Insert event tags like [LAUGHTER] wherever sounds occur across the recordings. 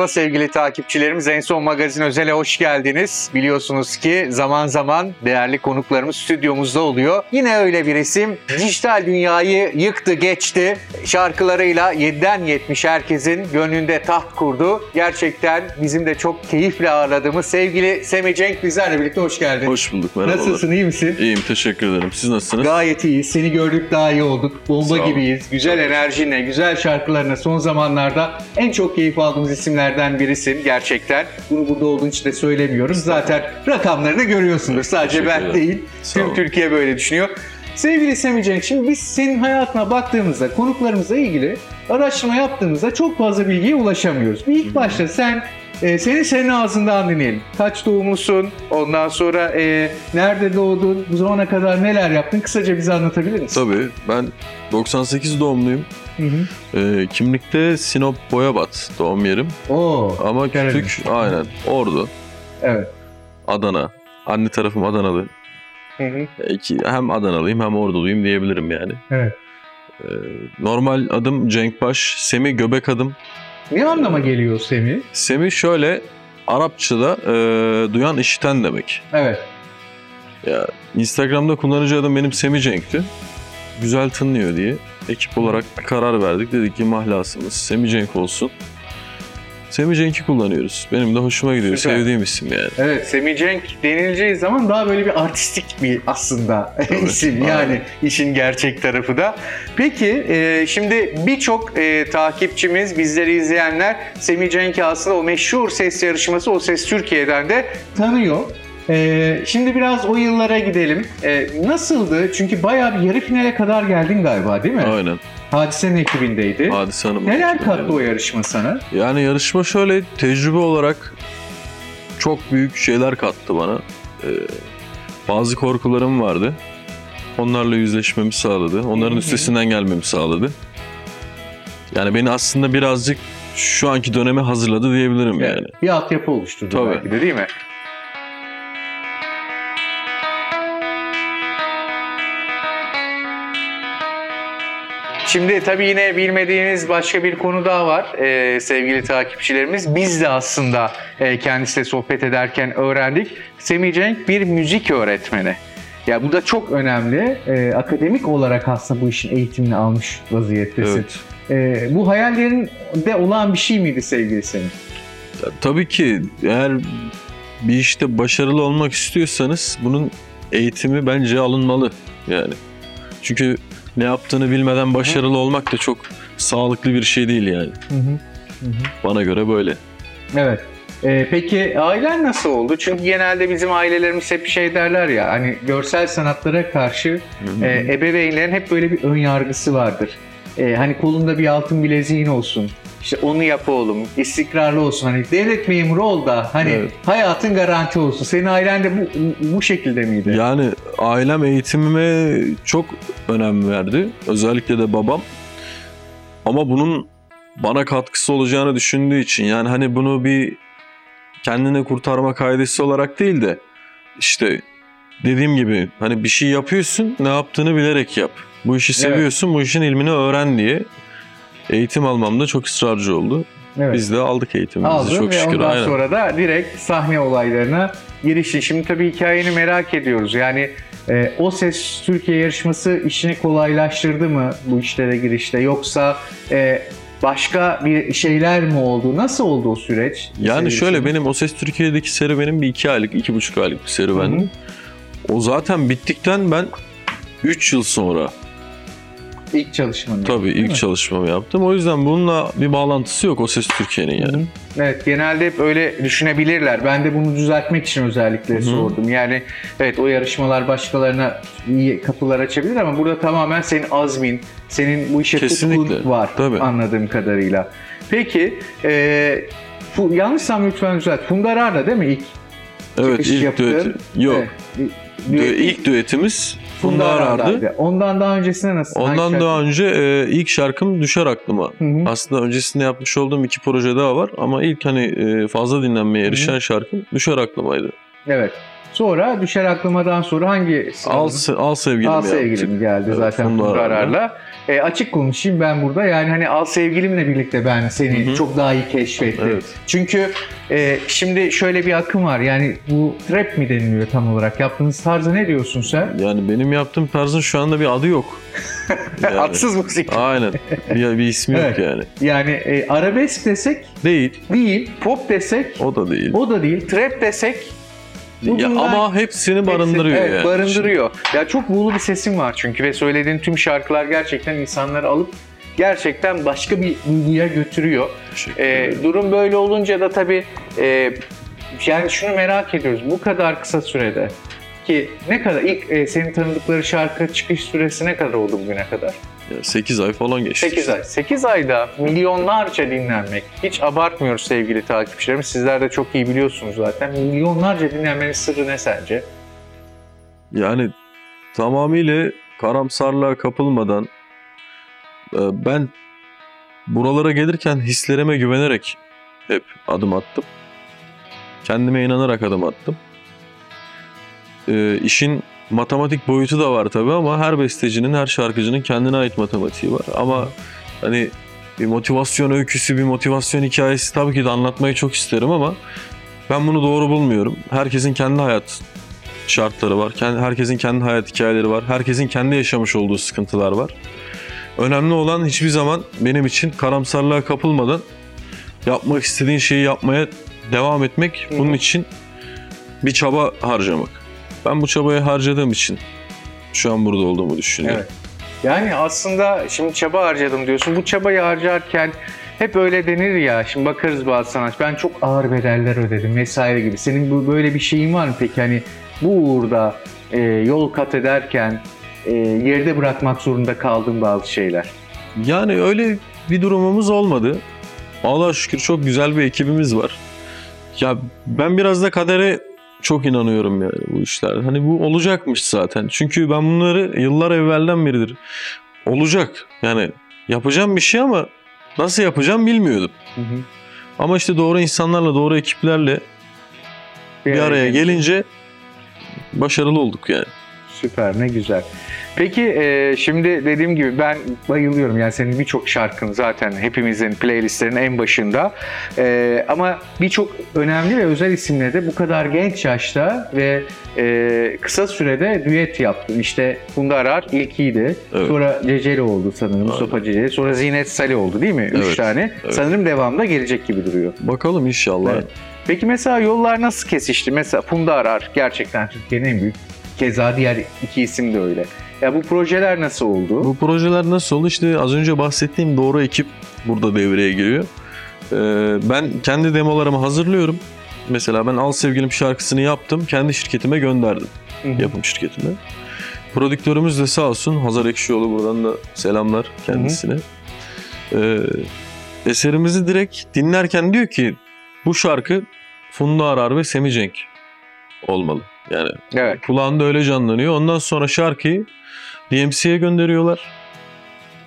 Merhaba sevgili takipçilerimiz. En son magazin özele hoş geldiniz. Biliyorsunuz ki zaman zaman değerli konuklarımız stüdyomuzda oluyor. Yine öyle bir isim. Dijital dünyayı yıktı geçti. Şarkılarıyla 7'den 70 herkesin gönlünde taht kurdu. Gerçekten bizim de çok keyifle ağırladığımız sevgili Semih Cenk bizlerle birlikte hoş geldin. Hoş bulduk, merhabalar. Nasılsın, iyi misin? İyiyim, teşekkür ederim. Siz nasılsınız? Gayet iyiyiz. Seni gördük daha iyi olduk. Bomba gibiyiz. Güzel enerjinle, güzel şarkılarına son zamanlarda en çok keyif aldığımız isimlerden birisin gerçekten. Bunu burada olduğun için de söylemiyoruz. Zaten rakamlarını görüyorsunuz. Sadece ben değil. Tüm. Türkiye böyle düşünüyor. Sevgili Semih Cenk, şimdi biz senin hayatına baktığımızda, konuklarımızla ilgili araştırma yaptığımızda çok fazla bilgiye ulaşamıyoruz. Bir ilk başta sen e, seni senin ağzından dinleyelim. Kaç doğumlusun? Ondan sonra e, nerede doğdun? Bu zamana kadar neler yaptın? Kısaca bize anlatabilir misin? Tabii, ben 98 doğumluyum. Hı hı. Ee, kimlikte Sinop Boyabat doğum yerim. Oo. Ama küçük, aynen. Ordu, Evet. Adana. Anne tarafım Adanalı. Hı hı. Ee, hem Adanalıyım hem Orduluyum diyebilirim yani. Evet. Ee, normal adım Cenk Baş, Semi göbek adım. Ne anlama geliyor Semih? Semi şöyle, Arapçada e, duyan işiten demek. Evet. Instagram'da kullanıcı adım benim Semi Cenk'ti. Güzel tınlıyor diye ekip olarak bir karar verdik. Dedik ki mahlasımız Semi Cenk olsun. Semi Cenk'i kullanıyoruz. Benim de hoşuma gidiyor. Süper. Sevdiğim isim yani. Evet, Semih Cenk denileceği zaman daha böyle bir artistik bir aslında [LAUGHS] isim. Yani aynen. işin gerçek tarafı da. Peki, e, şimdi birçok e, takipçimiz, bizleri izleyenler Semih Cenk'i aslında o meşhur ses yarışması, o ses Türkiye'den de tanıyor. E, şimdi biraz o yıllara gidelim. E, nasıldı? Çünkü bayağı bir yarı finale kadar geldin galiba değil mi? Aynen. Hadisenin ekibindeydi. Hadise Hanım. Neler kattı o yarışma sana? Yani yarışma şöyle tecrübe olarak çok büyük şeyler kattı bana. Ee, bazı korkularım vardı. Onlarla yüzleşmemi sağladı. Onların üstesinden gelmemi sağladı. Yani beni aslında birazcık şu anki döneme hazırladı diyebilirim yani. Bir altyapı oluşturdu Tabii. belki de değil mi? Şimdi tabii yine bilmediğiniz başka bir konu daha var ee, sevgili takipçilerimiz. Biz de aslında e, kendisiyle sohbet ederken öğrendik. Semih Cenk bir müzik öğretmeni. Ya bu da çok önemli. Ee, akademik olarak aslında bu işin eğitimini almış vaziyettesin. Evet. Ee, bu hayallerinde olan bir şey miydi sevgili? Ya, tabii ki eğer bir işte başarılı olmak istiyorsanız bunun eğitimi bence alınmalı yani. Çünkü ne yaptığını bilmeden başarılı olmak da çok sağlıklı bir şey değil yani. Hı hı. Bana göre böyle. Evet. Ee, peki ailen nasıl oldu? Çünkü genelde bizim ailelerimiz hep şey derler ya hani görsel sanatlara karşı e, ebeveynlerin hep böyle bir ön yargısı vardır. E, hani kolunda bir altın bileziğin olsun. İşte onu yap oğlum, istikrarlı olsun. Hani devlet memuru ol da hani Evet. hayatın garanti olsun. Senin ailen de bu, bu şekilde miydi? Yani ailem eğitimime çok önem verdi. Özellikle de babam. Ama bunun bana katkısı olacağını düşündüğü için yani hani bunu bir kendini kurtarma kaidesi olarak değil de işte dediğim gibi hani bir şey yapıyorsun ne yaptığını bilerek yap. Bu işi Evet. seviyorsun bu işin ilmini öğren diye eğitim almamda çok ısrarcı oldu. Evet. Biz de aldık eğitimimizi Aldın çok şükür. ondan Aynen. sonra da direkt sahne olaylarına girişti. Şimdi tabii hikayeni merak ediyoruz. Yani e, o ses Türkiye yarışması işini kolaylaştırdı mı bu işlere girişte yoksa e, başka bir şeyler mi oldu? Nasıl oldu o süreç? Yani şöyle Semih? benim O Ses Türkiye'deki serüvenim bir iki aylık, iki buçuk aylık bir hı. O zaten bittikten ben 3 yıl sonra ilk çalışmanı. tabii ilk mi? çalışmamı yaptım. O yüzden bununla bir bağlantısı yok O Ses Türkiye'nin yani. Hı. Evet genelde hep öyle düşünebilirler. Ben de bunu düzeltmek için özellikle Hı. sordum. Yani evet o yarışmalar başkalarına iyi kapılar açabilir ama burada tamamen senin azmin, senin bu işe tutkun var Tabii. anladığım kadarıyla. Peki e, yanlışsam lütfen düzelt. Funda Rar'da değil mi ilk? Evet ilk yaptığın? düet. Yok. Evet. Dü- ilk düetimiz Funda Arar'dı. Ondan daha öncesine nasıl? Ondan daha önce e, ilk şarkım Düşer Aklıma. Hı hı. Aslında öncesinde yapmış olduğum iki proje daha var ama ilk hani e, fazla dinlenmeye erişen şarkım Düşer Aklıma'ydı. Evet. Sonra Düşer Aklıma'dan sonra hangi Al, se- al sevgilim Al sevgilim geldi Evet, zaten Funda Funda Arar'la. Arar'la. E, açık konuşayım ben burada yani hani Al Sevgilim'le birlikte ben seni Hı hı. çok daha iyi keşfettim. Evet. Çünkü e, şimdi şöyle bir akım var yani bu trap mi deniliyor tam olarak yaptığınız tarzı ne diyorsun sen? Yani benim yaptığım tarzın şu anda bir adı yok. [LAUGHS] Yani. Atsız müzik. Aynen. Bir, bir ismi Evet. yok yani. Yani e, arabesk desek Değil. değil, pop desek O da değil. o da değil, trap desek bu Ya bunlar- ama hepsini barındırıyor Evet, yani. barındırıyor. Ya çok buğulu bir sesin var çünkü ve söylediğin tüm şarkılar gerçekten insanları alıp gerçekten başka bir duyguya götürüyor. Ee, durum böyle olunca da tabii e, yani şunu merak ediyoruz. Bu kadar kısa sürede ki ne kadar ilk e, senin tanıdıkları şarkı çıkış süresi ne kadar oldu bugüne kadar? 8 ay falan geçti. 8 ay. 8 ayda milyonlarca dinlenmek. Hiç abartmıyoruz sevgili takipçilerim. Sizler de çok iyi biliyorsunuz zaten. Milyonlarca dinlenmenin sırrı ne sence? Yani tamamıyla karamsarlığa kapılmadan e, ben buralara gelirken hislerime güvenerek hep adım attım. Kendime inanarak adım attım. E, işin matematik boyutu da var tabii ama her bestecinin, her şarkıcının kendine ait matematiği var. Ama hani bir motivasyon öyküsü, bir motivasyon hikayesi tabii ki de anlatmayı çok isterim ama ben bunu doğru bulmuyorum. Herkesin kendi hayat şartları var. Herkesin kendi hayat hikayeleri var. Herkesin kendi yaşamış olduğu sıkıntılar var. Önemli olan hiçbir zaman benim için karamsarlığa kapılmadan yapmak istediğin şeyi yapmaya devam etmek. Bunun için bir çaba harcamak. Ben bu çabayı harcadığım için şu an burada olduğumu düşünüyorum. Evet. Yani aslında şimdi çaba harcadım diyorsun. Bu çabayı harcarken hep öyle denir ya. Şimdi bakarız bazı sanatçı. Ben çok ağır bedeller ödedim vesaire gibi. Senin bu böyle bir şeyin var mı peki? Hani bu uğurda e, yol kat ederken e, yerde bırakmak zorunda kaldığın bazı şeyler. Yani öyle bir durumumuz olmadı. Allah'a şükür çok güzel bir ekibimiz var. Ya ben biraz da kadere çok inanıyorum yani bu işlerde. Hani bu olacakmış zaten. Çünkü ben bunları yıllar evvelden beridir olacak. Yani yapacağım bir şey ama nasıl yapacağım bilmiyordum. Ama işte doğru insanlarla, doğru ekiplerle bir araya gelince başarılı olduk yani. Süper ne güzel. Peki e, şimdi dediğim gibi ben bayılıyorum yani senin birçok şarkın zaten hepimizin playlistlerinin en başında. E, ama birçok önemli ve özel isimle de bu kadar genç yaşta ve e, kısa sürede düet yaptın. İşte Funda Arar ilkiydi. Evet. Sonra Ceceli oldu sanırım Mustafa Ceceli. Sonra Zinet Salih oldu değil mi? Üç Evet, tane. evet. Sanırım devamda gelecek gibi duruyor. Bakalım inşallah. Evet. Peki mesela yollar nasıl kesişti? Mesela Funda Arar gerçekten Türkiye'nin en büyük. Keza diğer iki isim de öyle. Ya bu projeler nasıl oldu? Bu projeler nasıl oldu? İşte az önce bahsettiğim doğru ekip burada devreye giriyor. Ee, ben kendi demolarımı hazırlıyorum. Mesela ben Al Sevgilim şarkısını yaptım. Kendi şirketime gönderdim. Yapım şirketime. Prodüktörümüz de sağ olsun. Hazar Ekşioğlu buradan da selamlar kendisine. Ee, eserimizi direkt dinlerken diyor ki bu şarkı Funda Arar ve Semi Cenk olmalı. Yani Evet. kulağında öyle canlanıyor. Ondan sonra şarkıyı DMC'ye gönderiyorlar.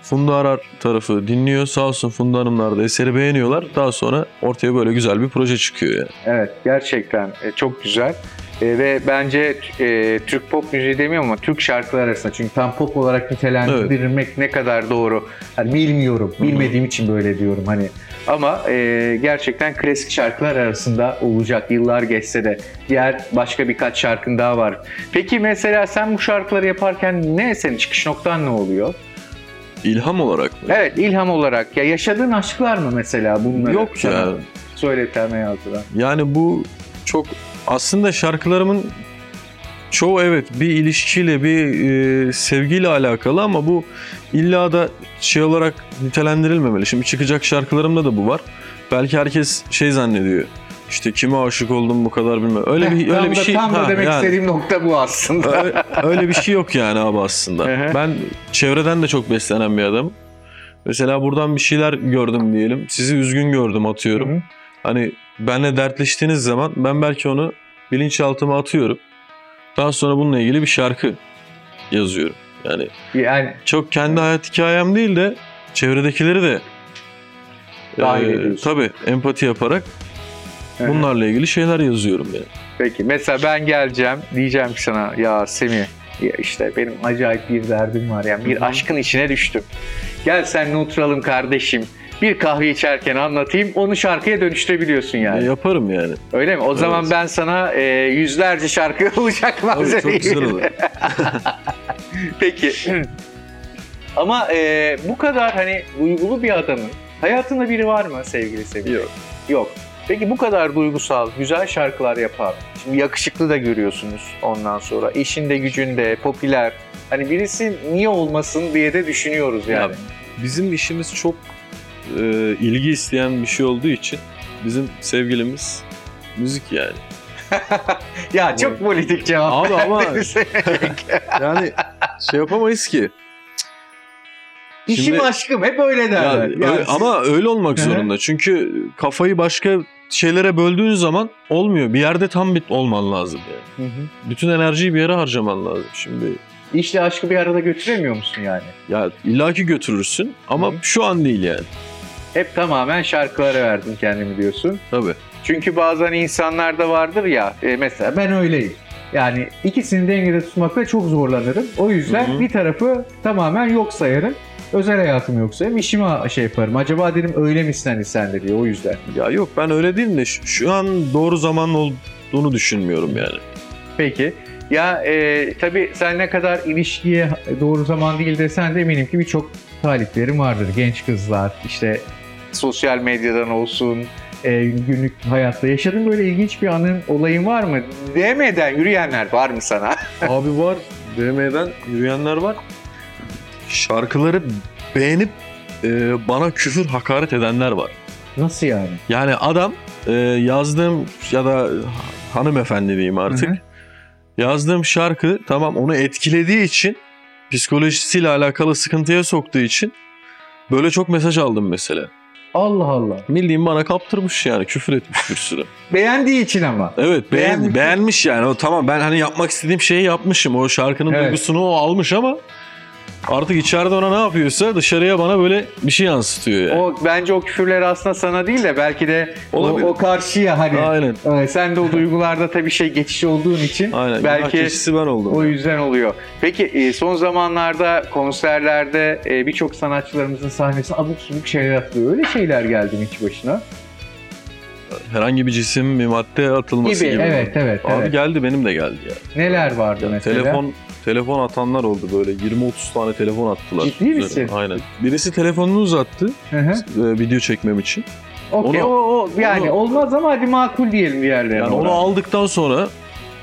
Funda Arar tarafı dinliyor. Sağ olsun Funda Hanımlar da eseri beğeniyorlar. Daha sonra ortaya böyle güzel bir proje çıkıyor yani. Evet gerçekten e, çok güzel. E, ve bence e, Türk pop müziği demiyorum ama Türk şarkılar arasında çünkü tam pop olarak nitelendirilmek ne kadar doğru hani bilmiyorum. Bilmediğim için böyle diyorum hani. Ama e, gerçekten klasik şarkılar arasında olacak yıllar geçse de diğer başka birkaç şarkın daha var. Peki mesela sen bu şarkıları yaparken ne senin çıkış noktan ne oluyor? İlham olarak mı? Evet ilham olarak ya yaşadığın aşklar mı mesela bunları? Yok ya. Söyleten yazdıran. Yani bu çok aslında şarkılarımın çoğu evet bir ilişkiyle bir e, sevgiyle alakalı ama bu illa da şey olarak nitelendirilmemeli. Şimdi çıkacak şarkılarımda da bu var. Belki herkes şey zannediyor. İşte kime aşık oldum bu kadar bilmem. Öyle bir öyle bir şey. Tam da demek yani. istediğim nokta bu aslında. Öyle, öyle bir şey yok yani abi aslında. Ben çevreden de çok beslenen bir adamım. Mesela buradan bir şeyler gördüm diyelim. Sizi üzgün gördüm atıyorum. Hani benle dertleştiğiniz zaman ben belki onu bilinçaltıma atıyorum. Daha sonra bununla ilgili bir şarkı yazıyorum. Yani Yani çok kendi hayat hikayem değil de çevredekileri de Dahil e, ediyorsun. tabii empati yaparak bunlarla ilgili şeyler yazıyorum yani. Peki mesela ben geleceğim diyeceğim ki sana ya Semih ya işte benim acayip bir derdim var yani bir aşkın içine düştüm. Gel seninle oturalım kardeşim. Bir kahve içerken anlatayım onu şarkıya dönüştürebiliyorsun yani. E, yaparım yani. Öyle mi? O Evet. zaman ben sana e, yüzlerce şarkı [LAUGHS] olacak Tabii malzeme. çok güzel olur. [LAUGHS] Peki. Ama e, bu kadar hani duygulu bir adamın hayatında biri var mı sevgili Semih? Yok. Yok. Peki bu kadar duygusal, güzel şarkılar yapan, şimdi yakışıklı da görüyorsunuz ondan sonra, işinde gücünde, popüler. Hani birisi niye olmasın diye de düşünüyoruz yani. Ya, Bizim işimiz çok e, ilgi isteyen bir şey olduğu için bizim sevgilimiz müzik yani. [LAUGHS] Ya, çok politik cevap. Abi ama-. [LAUGHS] Yani şey yapamayız ki. İşim Şimdi- aşkım hep öyle derler. Yani siz- ama öyle olmak zorunda. Çünkü kafayı başka şeylere böldüğün zaman olmuyor. Bir yerde tam bit olman lazım yani. Hı hı. Bütün enerjiyi bir yere harcaman lazım. Şimdi İşle aşkı bir arada götüremiyor musun yani? ya illaki götürürsün ama Hı. şu an değil yani. Hep tamamen şarkılara verdim kendimi diyorsun. Tabii. Çünkü bazen insanlarda vardır ya e, mesela ben öyleyim. Yani ikisini dengede tutmakta çok zorlanırım. O yüzden Hı hı. bir tarafı tamamen yok sayarım. Özel hayatım yok sayarım. İşime şey yaparım. Acaba dedim öyle misin hani sen de diye o yüzden. Ya yok ben öyle değilim de şu, şu an doğru zaman olduğunu düşünmüyorum yani. Peki. Ya e, tabii sen ne kadar ilişkiye doğru zaman değil desen de eminim ki birçok taliplerin vardır. Genç kızlar işte sosyal medyadan olsun, e, günlük hayatta yaşadığın böyle ilginç bir anın, olayın var mı? Demeden yürüyenler var mı sana? [LAUGHS] Abi var. DM'den yürüyenler var. Şarkıları beğenip e, bana küfür hakaret edenler var. Nasıl yani? Yani adam e, yazdığım ya da hanımefendi diyeyim artık. Hı hı. Yazdığım şarkı tamam onu etkilediği için psikolojisiyle alakalı sıkıntıya soktuğu için böyle çok mesaj aldım mesela. Allah Allah. Bildiğim bana kaptırmış yani küfür etmiş bir sürü. Beğendiği için ama. Evet beğen, Beğenmiş. beğenmiş yani o tamam ben hani yapmak istediğim şeyi yapmışım o şarkının Evet. duygusunu o almış ama artık içeride ona ne yapıyorsa dışarıya bana böyle bir şey yansıtıyor yani. O bence o küfürler aslında sana değil de belki de o, Olabilir. o karşıya hani. Aynen. Evet, sen de o duygularda tabii şey geçiş olduğun için Aynen. belki Belki ben oldum. O yüzden oluyor. Peki e, son zamanlarda konserlerde e, birçok sanatçılarımızın sahnesine abuk subuk şeyler atılıyor. Öyle şeyler geldi mi hiç başına? Herhangi bir cisim bir madde atılması Gibi. gibi. Evet, evet, Abi evet. geldi benim de geldi ya. Neler vardı Ya mesela? telefon telefon atanlar oldu böyle 20-30 tane telefon attılar. Ciddi misin? Üzerine. Aynen. Birisi telefonunu uzattı Hı hı. e, video çekmem için. Okey, o, o yani onu- olmaz ama hadi makul diyelim diğerlerine. Yani onu aldıktan sonra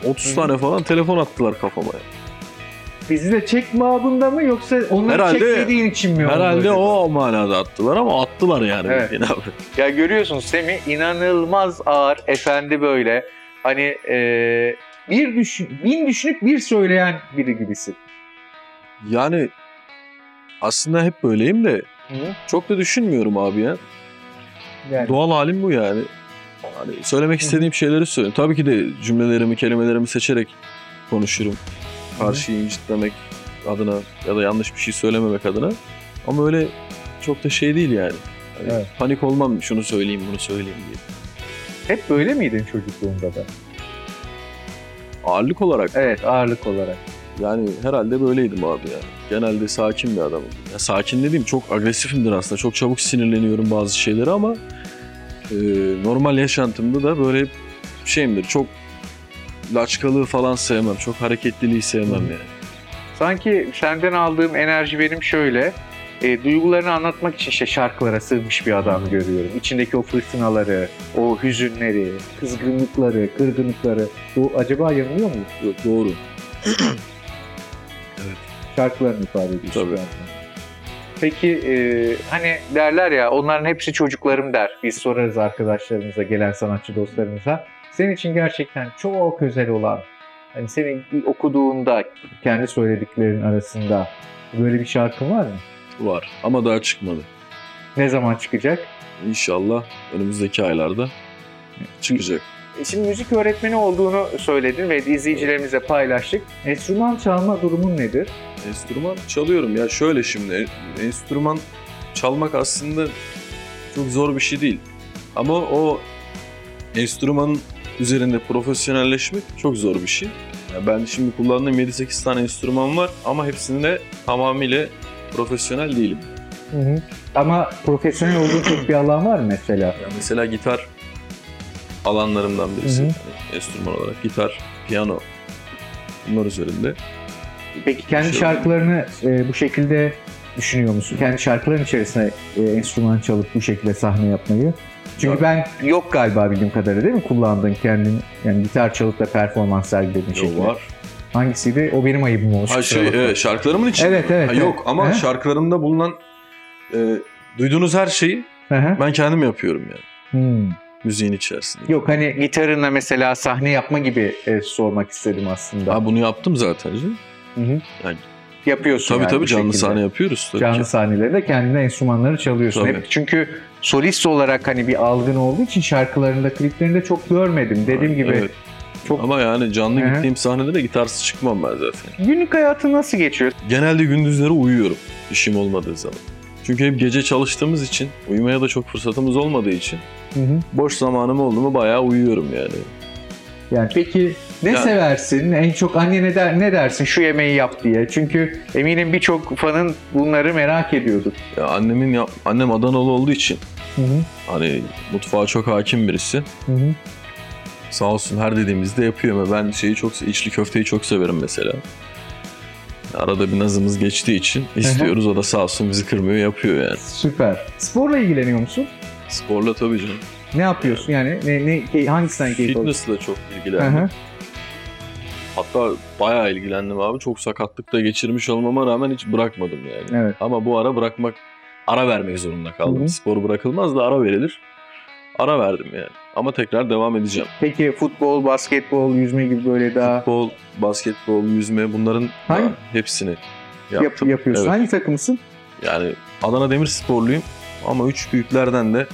30 Hı. tane falan telefon attılar kafama. ya. Bizi de çek babında mı yoksa onları Herhalde- çekmediğin için mi? Herhalde o manada attılar ama attılar yani. Evet. [LAUGHS] Ya görüyorsun Semih inanılmaz ağır, efendi böyle. Hani e, bir düşün, bin düşünüp bir söyleyen biri gibisin. Yani aslında hep böyleyim de çok da düşünmüyorum abi ya. Yani. Doğal halim bu yani. Hani söylemek istediğim şeyleri söylüyorum. Tabii ki de cümlelerimi, kelimelerimi seçerek konuşurum. Karşıyı incitmemek adına ya da yanlış bir şey söylememek adına. Ama öyle çok da şey değil yani. Hani Evet. Panik olmam şunu söyleyeyim bunu söyleyeyim diye. Hep böyle miydin çocukluğunda da? Ağırlık olarak Evet ağırlık olarak. yani herhalde böyleydim abi yani. Genelde sakin bir adamım. Ya sakin dediğim çok agresifimdir aslında. Çok çabuk sinirleniyorum bazı şeylere ama e, normal yaşantımda da böyle şeyimdir. Çok laçkalığı falan sevmem. Çok hareketliliği sevmem yani. Sanki senden aldığım enerji benim şöyle. E, duygularını anlatmak için işte şarkılara sığmış bir adam görüyorum. İçindeki o fırtınaları, o hüzünleri, kızgınlıkları, kırgınlıkları. Bu acaba yanılıyor mu? Yok doğru. Şarkılarını ifade ediyorsun. Tabii. yani. Peki e, hani derler ya onların hepsi çocuklarım der. Biz sorarız arkadaşlarımıza, gelen sanatçı dostlarımıza. Senin için gerçekten çok özel olan, hani senin okuduğunda kendi söylediklerin arasında böyle bir şarkın var mı? Var ama daha çıkmadı. Ne zaman çıkacak? İnşallah önümüzdeki aylarda çıkacak. E, Şimdi müzik öğretmeni olduğunu söyledin ve izleyicilerimize paylaştık. Enstrüman çalma durumun nedir? Enstrüman çalıyorum ya şöyle şimdi enstrüman çalmak aslında çok zor bir şey değil. Ama o enstrümanın üzerinde profesyonelleşmek çok zor bir şey. Yani ben şimdi kullandığım 7-8 tane enstrüman var ama hepsinde tamamıyla profesyonel değilim. Ama profesyonel olduğun çok bir alan var mı mesela? Yani mesela gitar alanlarımdan birisi. Hı hı. Yani enstrüman olarak gitar, piyano bunlar üzerinde. Peki kendi Şey şarkılarını e, bu şekilde düşünüyor musun? Kendi şarkıların içerisine e, enstrüman çalıp bu şekilde sahne yapmayı? Çünkü Yok. ben yok galiba bildiğim kadarıyla değil mi kullandığın kendin yani gitar çalıp da performans sergilediğin şekilde. Var. Hangisiydi? O benim ayıbım olmuş. Ha şey, evet, şarkılarımın için. Evet, evet, Ha, evet. yok ama He? şarkılarımda bulunan e, duyduğunuz her şeyi hı. ben kendim yapıyorum yani. Hmm. Müziğin içerisinde. Yok hani gitarınla mesela sahne yapma gibi e, sormak istedim aslında. Ha, bunu yaptım zaten. Hı hı. Yani- Yapıyorsun Tabii yani tabii canlı şekilde. sahne yapıyoruz tabii Canlı ki. sahneleri de kendine enstrümanları çalıyorsun. Tabii. Hep çünkü solist olarak hani bir algın olduğu için şarkılarında, kliplerinde çok görmedim. Dediğim gibi Evet. Çok Ama yani canlı Hı hı. gittiğim sahnede de gitarsız çıkmam ben zaten. günlük hayatı nasıl geçiyor? Genelde gündüzleri uyuyorum işim olmadığı zaman. Çünkü hep gece çalıştığımız için, uyumaya da çok fırsatımız olmadığı için Hı hı. boş zamanım oldu mu bayağı uyuyorum yani. Yani peki ne Yani- seversin? En çok annene der, ne dersin şu yemeği yap diye? Çünkü eminim birçok fanın bunları merak ediyordur. Ya annemin yap- annem Adanalı olduğu için Hı hı. hani mutfağa çok hakim birisi. Hı hı. Sağ olsun her dediğimizde yapıyor ama ben şeyi çok içli köfteyi çok severim mesela. Arada bir nazımız geçtiği için istiyoruz. O da sağ olsun bizi kırmıyor yapıyor yani. Süper. Sporla ilgileniyor musun? Sporla tabii canım. Ne yapıyorsun yani? Ne, ne, hangisinden keyif alıyorsun? Fitness'la çok Hı ilgilendim. hı. Hatta bayağı ilgilendim abi. Çok sakatlık da geçirmiş olmama rağmen hiç bırakmadım yani. Evet. Ama bu ara bırakmak, ara vermek zorunda kaldım. Hı hı. Spor bırakılmaz da ara verilir. Ara verdim yani. Ama tekrar devam edeceğim. Peki futbol, basketbol, yüzme gibi böyle daha Futbol, basketbol, yüzme bunların Hangi- hepsini yap- yaptım. yapıyorsun. Evet. Hangi takımısın? Yani Adana Demirsporluyum ama üç büyüklerden de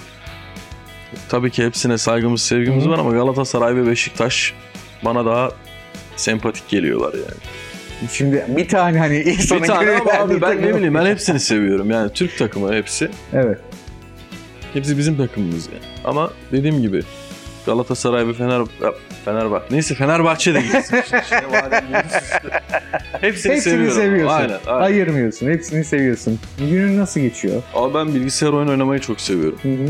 tabii ki hepsine saygımız, sevgimiz Hı hı. var ama Galatasaray ve Beşiktaş bana daha sempatik geliyorlar yani. Şimdi bir tane hani insanın bir tane ama abi ben ne bileyim ben hepsini seviyorum. Yani Türk takımı hepsi. Evet. Hepsi bizim takımımız yani. Ama dediğim gibi Galatasaray ve Fener Fenerbahçe. Neyse Fenerbahçe de gitsin. [LAUGHS] Hepsini, Hepsini seviyorum. seviyorsun. Aynen, aynen. Ayırmıyorsun. Hepsini seviyorsun. Günün nasıl geçiyor? Ama ben bilgisayar oyun oynamayı çok seviyorum. Hı hı.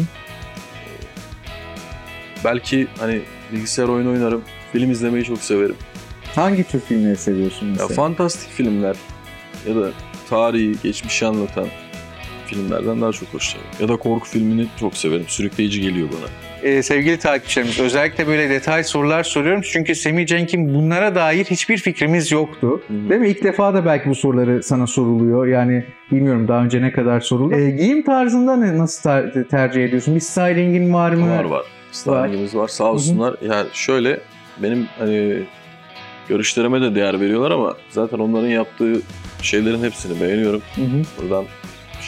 Belki hani bilgisayar oyunu oynarım. Film izlemeyi çok severim. Hangi tür filmleri seviyorsun Ya mesela? fantastik filmler ya da tarihi, geçmişi anlatan filmlerden daha çok hoşlanıyorum. Ya da korku filmini çok severim. Sürükleyici geliyor bana. Ee, sevgili takipçilerimiz özellikle böyle detay sorular soruyorum. Çünkü Semih Cenk'in bunlara dair hiçbir fikrimiz yoktu. Değil mi? İlk defa da belki bu soruları sana soruluyor. Yani bilmiyorum daha önce ne kadar soruldu. Ee, giyim tarzında ne, nasıl ter- tercih ediyorsun? Bir stylingin var mı? Var var. Stylingimiz var. Sağ olsunlar. Yani şöyle benim hani görüşlerime de değer veriyorlar ama zaten onların yaptığı şeylerin hepsini beğeniyorum. Hı hı, Buradan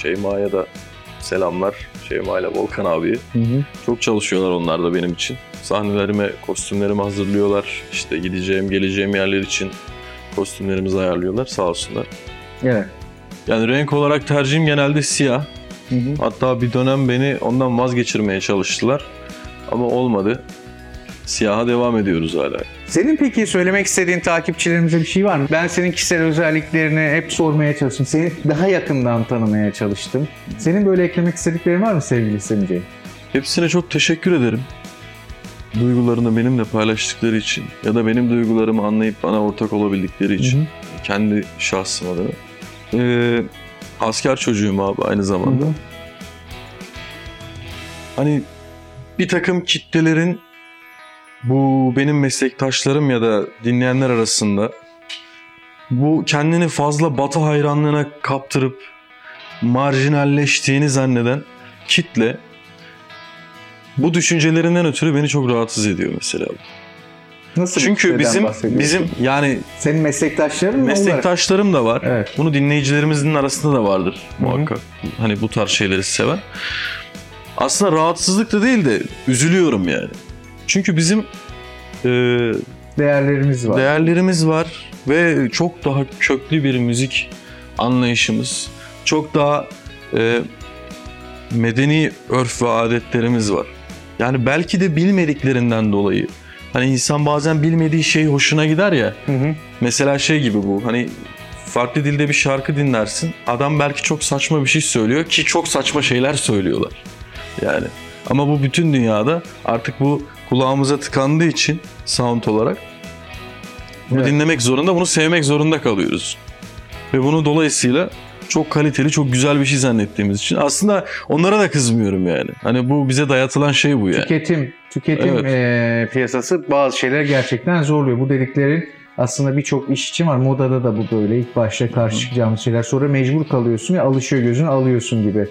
Şeyma'ya da selamlar. Şeyma ile Volkan abiye. hı hı. Çok çalışıyorlar onlar da benim için. Sahnelerime, kostümlerimi hazırlıyorlar. İşte gideceğim, geleceğim yerler için kostümlerimizi ayarlıyorlar. Sağ olsunlar. Evet. Yani renk olarak tercihim genelde siyah. Hı hı. Hatta bir dönem beni ondan vazgeçirmeye çalıştılar. Ama olmadı. Siyaha devam ediyoruz hala. Senin peki söylemek istediğin takipçilerimize bir şey var mı? Ben senin kişisel özelliklerini hep sormaya çalıştım. Seni daha yakından tanımaya çalıştım. Senin böyle eklemek istediklerin var mı sevgili Semih Cenk? Hepsine çok teşekkür ederim. Duygularını benimle paylaştıkları için ya da benim duygularımı anlayıp bana ortak olabildikleri için. Kendi şahsım adına. Ee, asker çocuğum abi aynı zamanda. Hı hı. Hani bir takım kitlelerin bu benim meslektaşlarım ya da dinleyenler arasında bu kendini fazla batı hayranlığına kaptırıp marjinalleştiğini zanneden kitle bu düşüncelerinden ötürü beni çok rahatsız ediyor mesela. Nasıl Çünkü bizim bizim yani Senin meslektaşların mı meslektaşlarım da var. Evet. Bunu dinleyicilerimizin arasında da vardır muhakkak. Hani bu tarz şeyleri seven. Aslında rahatsızlık da değil de üzülüyorum yani. Çünkü bizim e, Değerlerimiz var. değerlerimiz var ve çok daha köklü bir müzik anlayışımız, çok daha e, medeni örf ve adetlerimiz var. Yani belki de bilmediklerinden dolayı. Hani insan bazen bilmediği şey hoşuna gider ya. Hı hı. Mesela şey gibi bu. Hani farklı dilde bir şarkı dinlersin. Adam belki çok saçma bir şey söylüyor ki çok saçma şeyler söylüyorlar. Yani ama bu bütün dünyada artık bu kulağımıza tıkandığı için sound olarak bunu Evet. dinlemek zorunda, bunu sevmek zorunda kalıyoruz. Ve bunu dolayısıyla çok kaliteli, çok güzel bir şey zannettiğimiz için aslında onlara da kızmıyorum yani. Hani bu bize dayatılan şey bu yani. Tüketim, tüketim Evet. eee, piyasası bazı şeyler gerçekten zorluyor. Bu dediklerin aslında birçok iş için var. Modada da bu böyle. İlk başta karşı çıkacağımız şeyler. Sonra mecbur kalıyorsun ve alışıyor gözün alıyorsun gibi.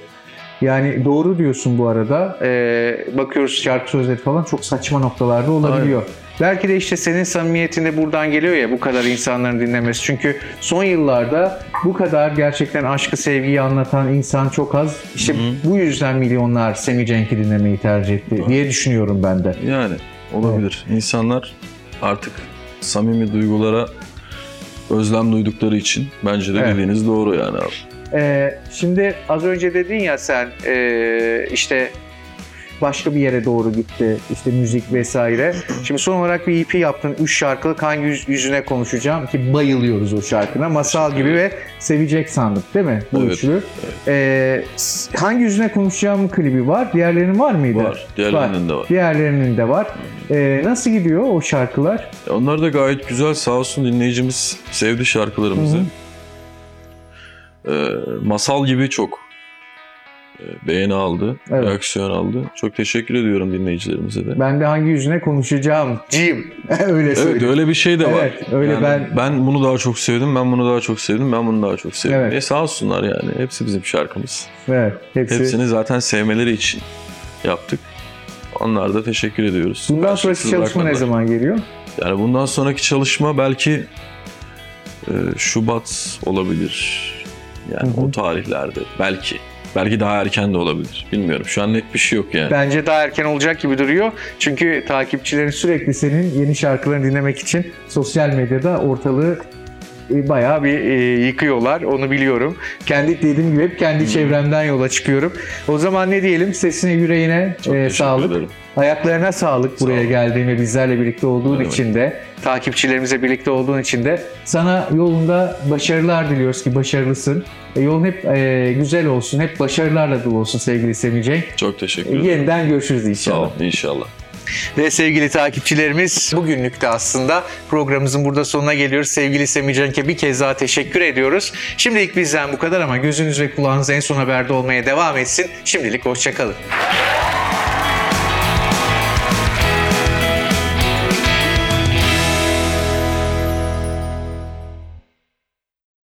Yani doğru diyorsun bu arada. Eee, bakıyoruz şarkı sözleri falan çok saçma noktalarda olabiliyor. Belki de işte senin samimiyetinde buradan geliyor ya bu kadar insanların dinlemesi. Çünkü son yıllarda bu kadar gerçekten aşkı sevgiyi anlatan insan çok az. İşte bu yüzden milyonlar Semi Cenk'i dinlemeyi tercih etti diye düşünüyorum ben de. Yani olabilir. İnsanlar artık samimi duygulara özlem duydukları için bence de Evet. dediğiniz doğru yani abi. Ee, şimdi az önce dedin ya sen ee, işte başka bir yere doğru gitti işte müzik vesaire. Şimdi son olarak bir EP yaptın. Üç şarkılık hangi yüz- yüzüne konuşacağım ki bayılıyoruz o şarkına. Masal gibi ve sevecek sandık değil mi bu Evet, üçlü? Ee, s- hangi yüzüne konuşacağım klibi var? Diğerlerinin var mıydı? Var. Diğerlerinin de var. Diğerlerinin de var. Ee, nasıl gidiyor o şarkılar? Onlar da gayet güzel. Sağ olsun dinleyicimiz sevdi şarkılarımızı. Hı Ee, masal gibi çok e, beğeni aldı, Evet. reaksiyon aldı. Çok teşekkür ediyorum dinleyicilerimize de. Ben de hangi yüzüne konuşacağım? Cim. [LAUGHS] öyle Evet söyleyeyim. öyle bir şey de var. Evet, öyle Yani ben- ben bunu daha çok sevdim, ben bunu daha çok sevdim, ben bunu daha çok sevdim. Evet. E sağ olsunlar yani. Hepsi bizim şarkımız. Evet, hepsi. Hepsini zaten sevmeleri için yaptık. Onlara da teşekkür ediyoruz. Bundan sonraki çalışma ne zaman geliyor? Yani bundan sonraki çalışma belki e, Şubat olabilir. Yani Hı hı. o tarihlerde belki. Belki daha erken de olabilir. Bilmiyorum. Şu an net bir şey yok yani. Bence daha erken olacak gibi duruyor. Çünkü takipçilerin sürekli senin yeni şarkılarını dinlemek için sosyal medyada ortalığı bayağı bir e, yıkıyorlar. Onu biliyorum. Kendi dediğim gibi hep kendi çevremden yola çıkıyorum. O zaman ne diyelim? Sesine, yüreğine Çok e, sağlık. ederim. Ayaklarına sağlık Sağ buraya ol. geldiğin ve bizlerle birlikte olduğun demek. için de, takipçilerimizle birlikte olduğun için de sana yolunda başarılar diliyoruz ki başarılısın. E, yolun hep e, güzel olsun, hep başarılarla dolu olsun sevgili Semih Cenk. Çok teşekkür E, ederim. yeniden görüşürüz Sağ inşallah. ol. İnşallah. Ve sevgili takipçilerimiz bugünlük de aslında programımızın burada sonuna geliyoruz. Sevgili Semih bir kez daha teşekkür ediyoruz. Şimdilik bizden bu kadar ama gözünüz ve kulağınız en son haberde olmaya devam etsin. Şimdilik hoşçakalın.